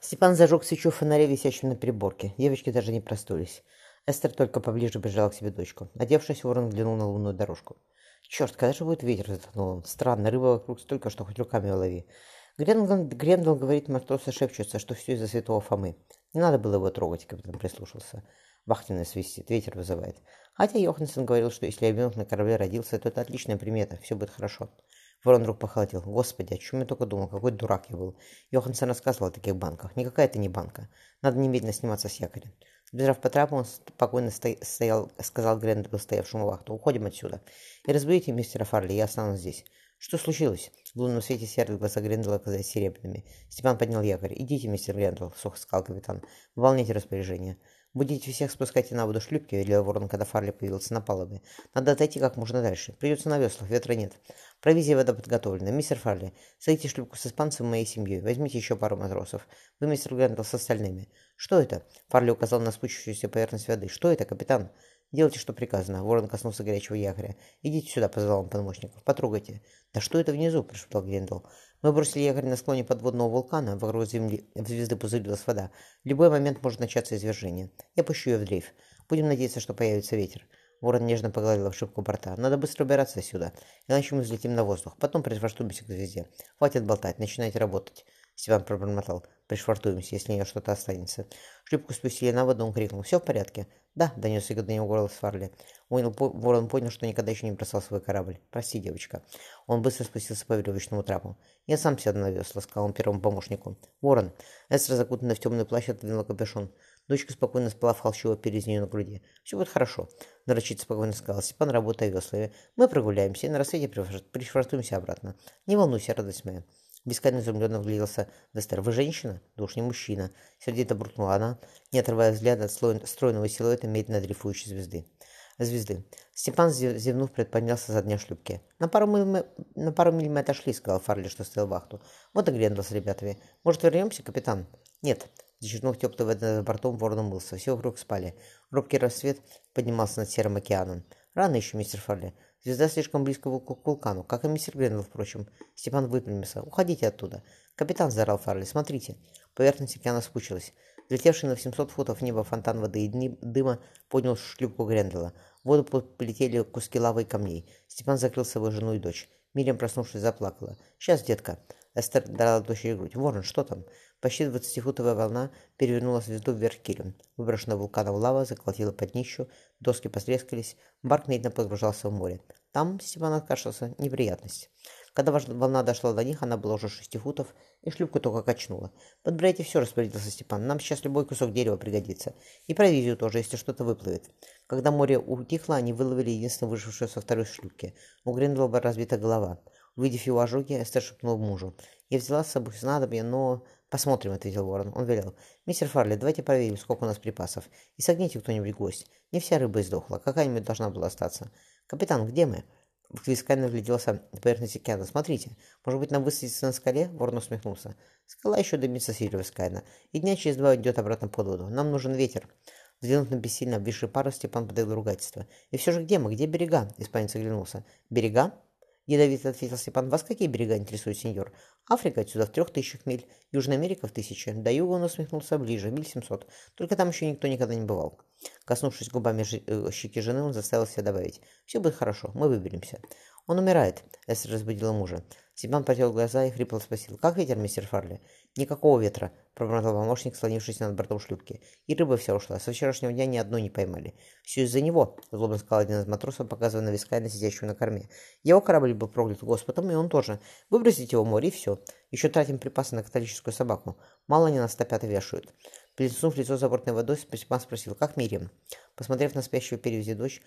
Степан зажег свечу в фонаре, висящем на переборке. Девочки даже не простулись. Эстер только поближе прижала к себе дочку. Одевшись, ворон взглянул на лунную дорожку. «Черт, когда же будет ветер?» — вздохнул он. «Странно, рыба вокруг столько, что хоть руками лови». Грендел, Грендел говорит, матросы шепчутся, что все из-за святого Фомы. Не надо было его трогать, капитан прислушался. Вахтенный свистит, ветер вызывает. Хотя Йоханссон говорил, что если ребенок на корабле родился, то это отличная примета, все будет хорошо. Ворон вдруг похолодел. Господи, о чем я только думал, какой дурак я был. Йоханссон рассказывал о таких банках. Никакая это не банка. Надо немедленно сниматься с якоря. Сбежав по трапу, он спокойно стоял, сказал Гренделу, стоявшему вахту. «Уходим отсюда. И разбудите мистера Фарли, я останусь здесь». «Что случилось?» В лунном свете серых глаза Грендела оказались серебряными. Степан поднял якорь. «Идите, мистер Грендел», — сухо сказал капитан. «Выполняйте распоряжение». «Будете всех спускать на воду шлюпки», — велел ворон, когда Фарли появился на палубе. «Надо отойти как можно дальше. Придется на веслах, ветра нет. Провизия вода подготовлена. Мистер Фарли, садите шлюпку с испанцем и моей семьей. Возьмите еще пару матросов. Вы, мистер Грендел, с остальными. Что это?» Фарли указал на спущущуюся поверхность воды. «Что это, капитан?» «Делайте, что приказано». Ворон коснулся горячего якоря. «Идите сюда», — позвал он помощников. «Потрогайте». «Да что это внизу?» — прошептал Грендел. Мы бросили якорь на склоне подводного вулкана, вокруг земли, в звезды пузырилась вода. В любой момент может начаться извержение. Я пущу ее в дрейф. Будем надеяться, что появится ветер. Ворон нежно погладил ошибку борта. Надо быстро убираться отсюда, иначе мы взлетим на воздух. Потом пришвартуемся к звезде. Хватит болтать, начинайте работать. Степан пробормотал. Пришвартуемся, если у нее что-то останется. Шлюпку спустили на воду, он крикнул. Все в порядке? Да, донесся до него голос Фарли. Ворон понял, что никогда еще не бросал свой корабль. «Прости, девочка». Он быстро спустился по веревочному трапу. «Я сам сяду на весла», — сказал он первому помощнику. «Ворон». Эстер, закутанная в темный плащ, отодвинула капюшон. Дочка спокойно спала в холщевой перед нее на груди. «Все будет хорошо», — нарочито спокойно сказал Степан, работая веслами. «Мы прогуляемся и на рассвете пришвартуемся обратно. Не волнуйся, радость моя». Бескально изумленно вгляделся Дестер. «Вы женщина?» «Да уж не мужчина», — сердито буркнула она, не отрывая взгляда от стройного силуэта медленно дрейфующей звезды. Звезды. Степан, зевнув, предподнялся за дня шлюпки. «На пару, мы, на пару миль мы отошли», — сказал Фарли, что стоял вахту. «Вот и Грендел с ребятами. Может, вернемся, капитан?» «Нет». Зачерпнув теплый воды над бортом, ворон умылся. Все вокруг спали. Робкий рассвет поднимался над серым океаном. «Рано еще, мистер Фарли. Звезда слишком близко к вулкану, как и мистер Гренвилл, впрочем. Степан выпрямился. «Уходите оттуда!» «Капитан!» – заорал Фарли. «Смотрите!» Поверхность океана спучилась. Взлетевший на 700 футов небо фонтан воды и дыма поднял шлюпку Грендела. В воду полетели куски лавы и камней. Степан закрыл собой жену и дочь. Мириам, проснувшись, заплакала. «Сейчас, детка!» Эстер дала дочери грудь. «Ворон, что там?» Почти двадцатифутовая волна перевернула звезду вверх килем. Выброшенная вулканом лава заколотила под днищу, доски потрескались, барк медленно погружался в море. Там Степан откашлялся. Неприятность. Когда волна дошла до них, она была уже шести футов, и шлюпку только качнула. «Подбирайте все», — распорядился Степан. «Нам сейчас любой кусок дерева пригодится. И провизию тоже, если что-то выплывет». Когда море утихло, они выловили единственную выжившую со второй шлюпки. У Гринвелла была разбита голова. Увидев его ожоги, Эстер шепнул мужу. «Я взяла с собой снадобье, но...» «Посмотрим», — ответил Ворон. Он велел. «Мистер Фарли, давайте проверим, сколько у нас припасов. И согните кто-нибудь гость. Не вся рыба издохла. Какая-нибудь должна была остаться. Капитан, где мы?» Вискайна вгляделся на поверхность океана. «Смотрите, может быть, нам высадиться на скале?» Ворон усмехнулся. «Скала еще дымится с Вискайна, и дня через два идет обратно под воду. Нам нужен ветер». Взглянув на бессильно обвисший парус, Степан подавил ругательство. «И все же где мы? Где берега?» Испанец оглянулся. «Берега?» Ядовито ответил Степан. «Вас какие берега интересуют, сеньор?» «Африка отсюда в трех тысячах миль, Южная Америка в тысяче. До юга он усмехнулся ближе, миль семьсот. Только там еще никто никогда не бывал». Коснувшись губами жи- э, щеки жены, он заставил себя добавить. «Все будет хорошо, мы выберемся». «Он умирает», — Эстер разбудила мужа. Степан потел глаза и хрипло спросил. «Как ветер, мистер Фарли?» «Никакого ветра», — пробормотал помощник, склонившись над бортом шлюпки. «И рыба вся ушла. Со вчерашнего дня ни одной не поймали». «Все из-за него», — злобно сказал один из матросов, показывая на Вискайна, сидящего на корме. «Его корабль был проклят Господом, и он тоже. Выбросите его в море, и все. Еще тратим припасы на католическую собаку. Мало они нас топят и вешают». Плеснув лицо забортной водой, Степан спросил, как Мириам? Посмотрев на спящую перевязи дочь,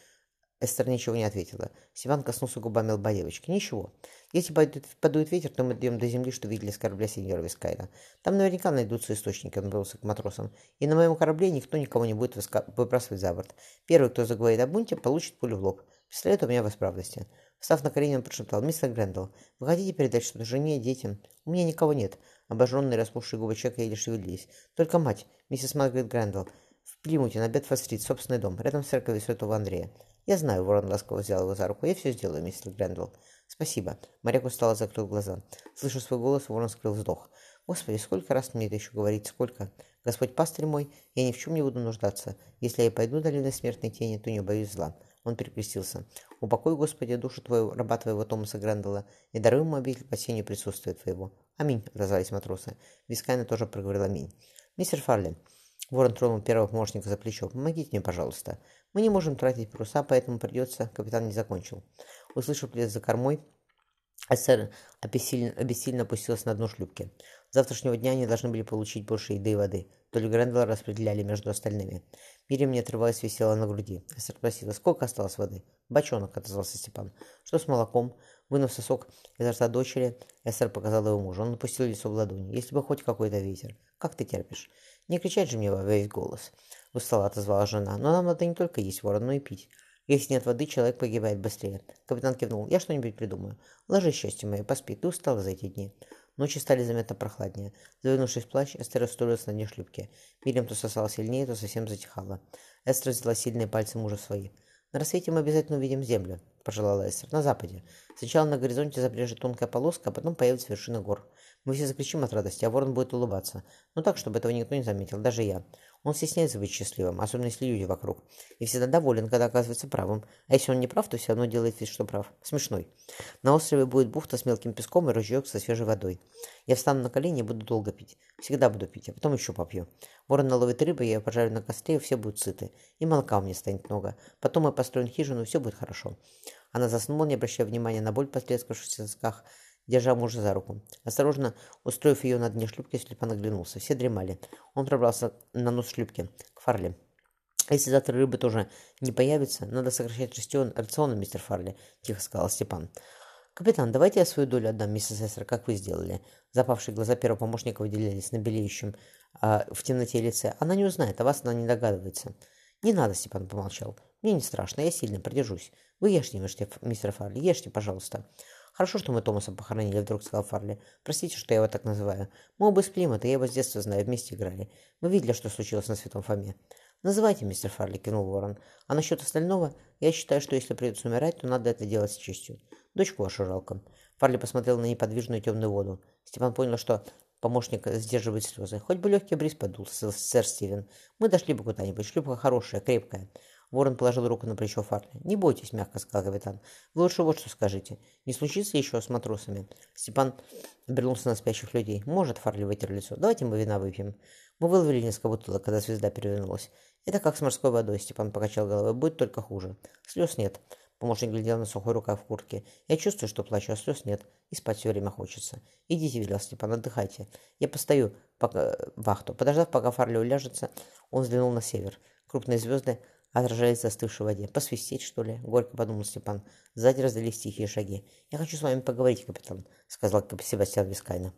Эстер ничего не ответила. Степан коснулся губами лба девочки. «Ничего. Если подует, подует ветер, то мы дойдем до земли, что видели с корабля сеньора Вискайна. Там наверняка найдутся источники», — он обернулся к матросам. «И на моем корабле никто никого не будет выбрасывать за борт. Первый, кто заговорит о бунте, получит пулю в лоб. Пистолет у меня в исправности». Встав на колени, он прошептал. «Мистер Грендел, вы хотите передать что-то жене детям? У меня никого нет». Обожженные распухшие губы человека еле шевелились. «Только мать, миссис Маргарет Грендел, в Плимуте, на Бетфорд-стрит, собственный дом, рядом с церковью Святого Андрея. «Я знаю», — Ворон ласково взял его за руку. «Я все сделаю, мистер Грендел». «Спасибо». Моряк устало закрыл глаза. Слыша свой голос, Ворон скрыл вздох. Господи, сколько раз мне это еще говорить, сколько? Господь пастырь мой, я ни в чем не буду нуждаться. Если я пойду долиной смертной тени, то не боюсь зла. Он перекрестился. «Упокой, Господи, душу твою, раба твоего Томаса Грэндала, и даруй ему обитель спасению присутствия твоего». «Аминь», — отозвались матросы. Вискайна тоже проговорил «Аминь». «Мистер Фарли», — Ворон тронул первого помощника за плечо, «помогите мне, пожалуйста. Мы не можем тратить паруса, поэтому придется...» Капитан не закончил. Услышав плеск за кормой, Эссер обессиленно, обессиленно опустился на дно шлюпки. С завтрашнего дня они должны были получить больше еды и воды. Толю Грэндала распределяли между остальными. Мириам, не отрываясь, висела на груди. Эстер спросила, сколько осталось воды? «Бочонок», — отозвался Степан. «Что с молоком?» Вынув сосок изо рта дочери, Эстер показала его мужу. Он напустил лицо в ладони. «Если бы хоть какой-то ветер. Как ты терпишь?» «Не кричать же мне во весь голос», — устала отозвала жена. «Но нам надо не только есть ворон, но и пить. Если нет воды, человек погибает быстрее. Капитан кивнул. Я что-нибудь придумаю. Ложись, счастье мое, поспи. Ты устала за эти дни. Ночи стали заметно прохладнее. Завернувшись в плащ, Эстер устроилась на дне шлюпки. Мириам то сосала сильнее, то совсем затихала. Эстер взяла сильные пальцы мужа свои. «На рассвете мы обязательно увидим землю», — пожелала Эстер. «На западе. Сначала на горизонте забрежет тонкая полоска, а потом появится вершина гор. Мы все закричим от радости, а ворон будет улыбаться. Но так, чтобы этого никто не заметил, даже я. Он стесняется быть счастливым, особенно если люди вокруг. И всегда доволен, когда оказывается правым. А если он не прав, то все равно делает вид, что прав. Смешной. На острове будет бухта с мелким песком и ручеек со свежей водой. Я встану на колени и буду долго пить. Всегда буду пить, а потом еще попью. Ворон наловит рыбы, я ее пожарю на костре, и все будут сыты. И молока у меня станет много. Потом мы построим хижину, и все будет хорошо. Она заснула, не обращая внимания на боль, потрескавшихся сосках, держа мужа за руку. Осторожно устроив ее на дне шлюпки, Степан оглянулся. Все дремали. Он пробрался на нос шлюпки, к Фарли. «Если завтра рыбы тоже не появится, надо сокращать рацион, рационы, мистер Фарли», — тихо сказал Степан. «Капитан, давайте я свою долю отдам, миссис Эссер, как вы сделали». Запавшие глаза первого помощника выделялись на белеющем а, в темноте лице. «Она не узнает, а вас она не догадывается». «Не надо», — Степан помолчал. «Мне не страшно, я сильно продержусь. Вы ешьте, мистер Фарли, ешьте, пожалуйста». «Хорошо, что мы Томаса похоронили», — вдруг сказал Фарли. «Простите, что я его так называю. Мы оба из Плимута, я его с детства знаю, вместе играли. Мы видели, что случилось на Святом Фоме». «Называйте, мистер Фарли», — кинул Ворон. «А насчет остального, я считаю, что если придется умирать, то надо это делать с честью. Дочку вашу жалко». Фарли посмотрел на неподвижную темную воду. Степан понял, что помощник сдерживает слезы. «Хоть бы легкий бриз подул, сэр Стивен. Мы дошли бы куда-нибудь. Шлюпка хорошая, крепкая. Ворон положил руку на плечо Фарли. «Не бойтесь», — мягко сказал капитан. «Вы лучше вот что скажите. Не случится еще с матросами?» Степан обернулся на спящих людей. «Может», — Фарли вытер лицо. «Давайте мы вина выпьем». Мы выловили несколько бутылок, когда звезда перевернулась. «Это как с морской водой», — Степан покачал головой. «Будет только хуже». «Слез нет». Помощник глядел на сухой рукав в куртке. «Я чувствую, что плачу, а слез нет. И спать все время хочется. Идите, велел Степан, отдыхайте. Я постою пока... вахту». Подождав, пока Фарли уляжется, он взглянул на север. Крупные звезды отражаясь в застывшей воде. «Посвистеть, что ли?» — горько подумал Степан. Сзади раздались тихие шаги. «Я хочу с вами поговорить, капитан», — сказал Себастьян Вискайна.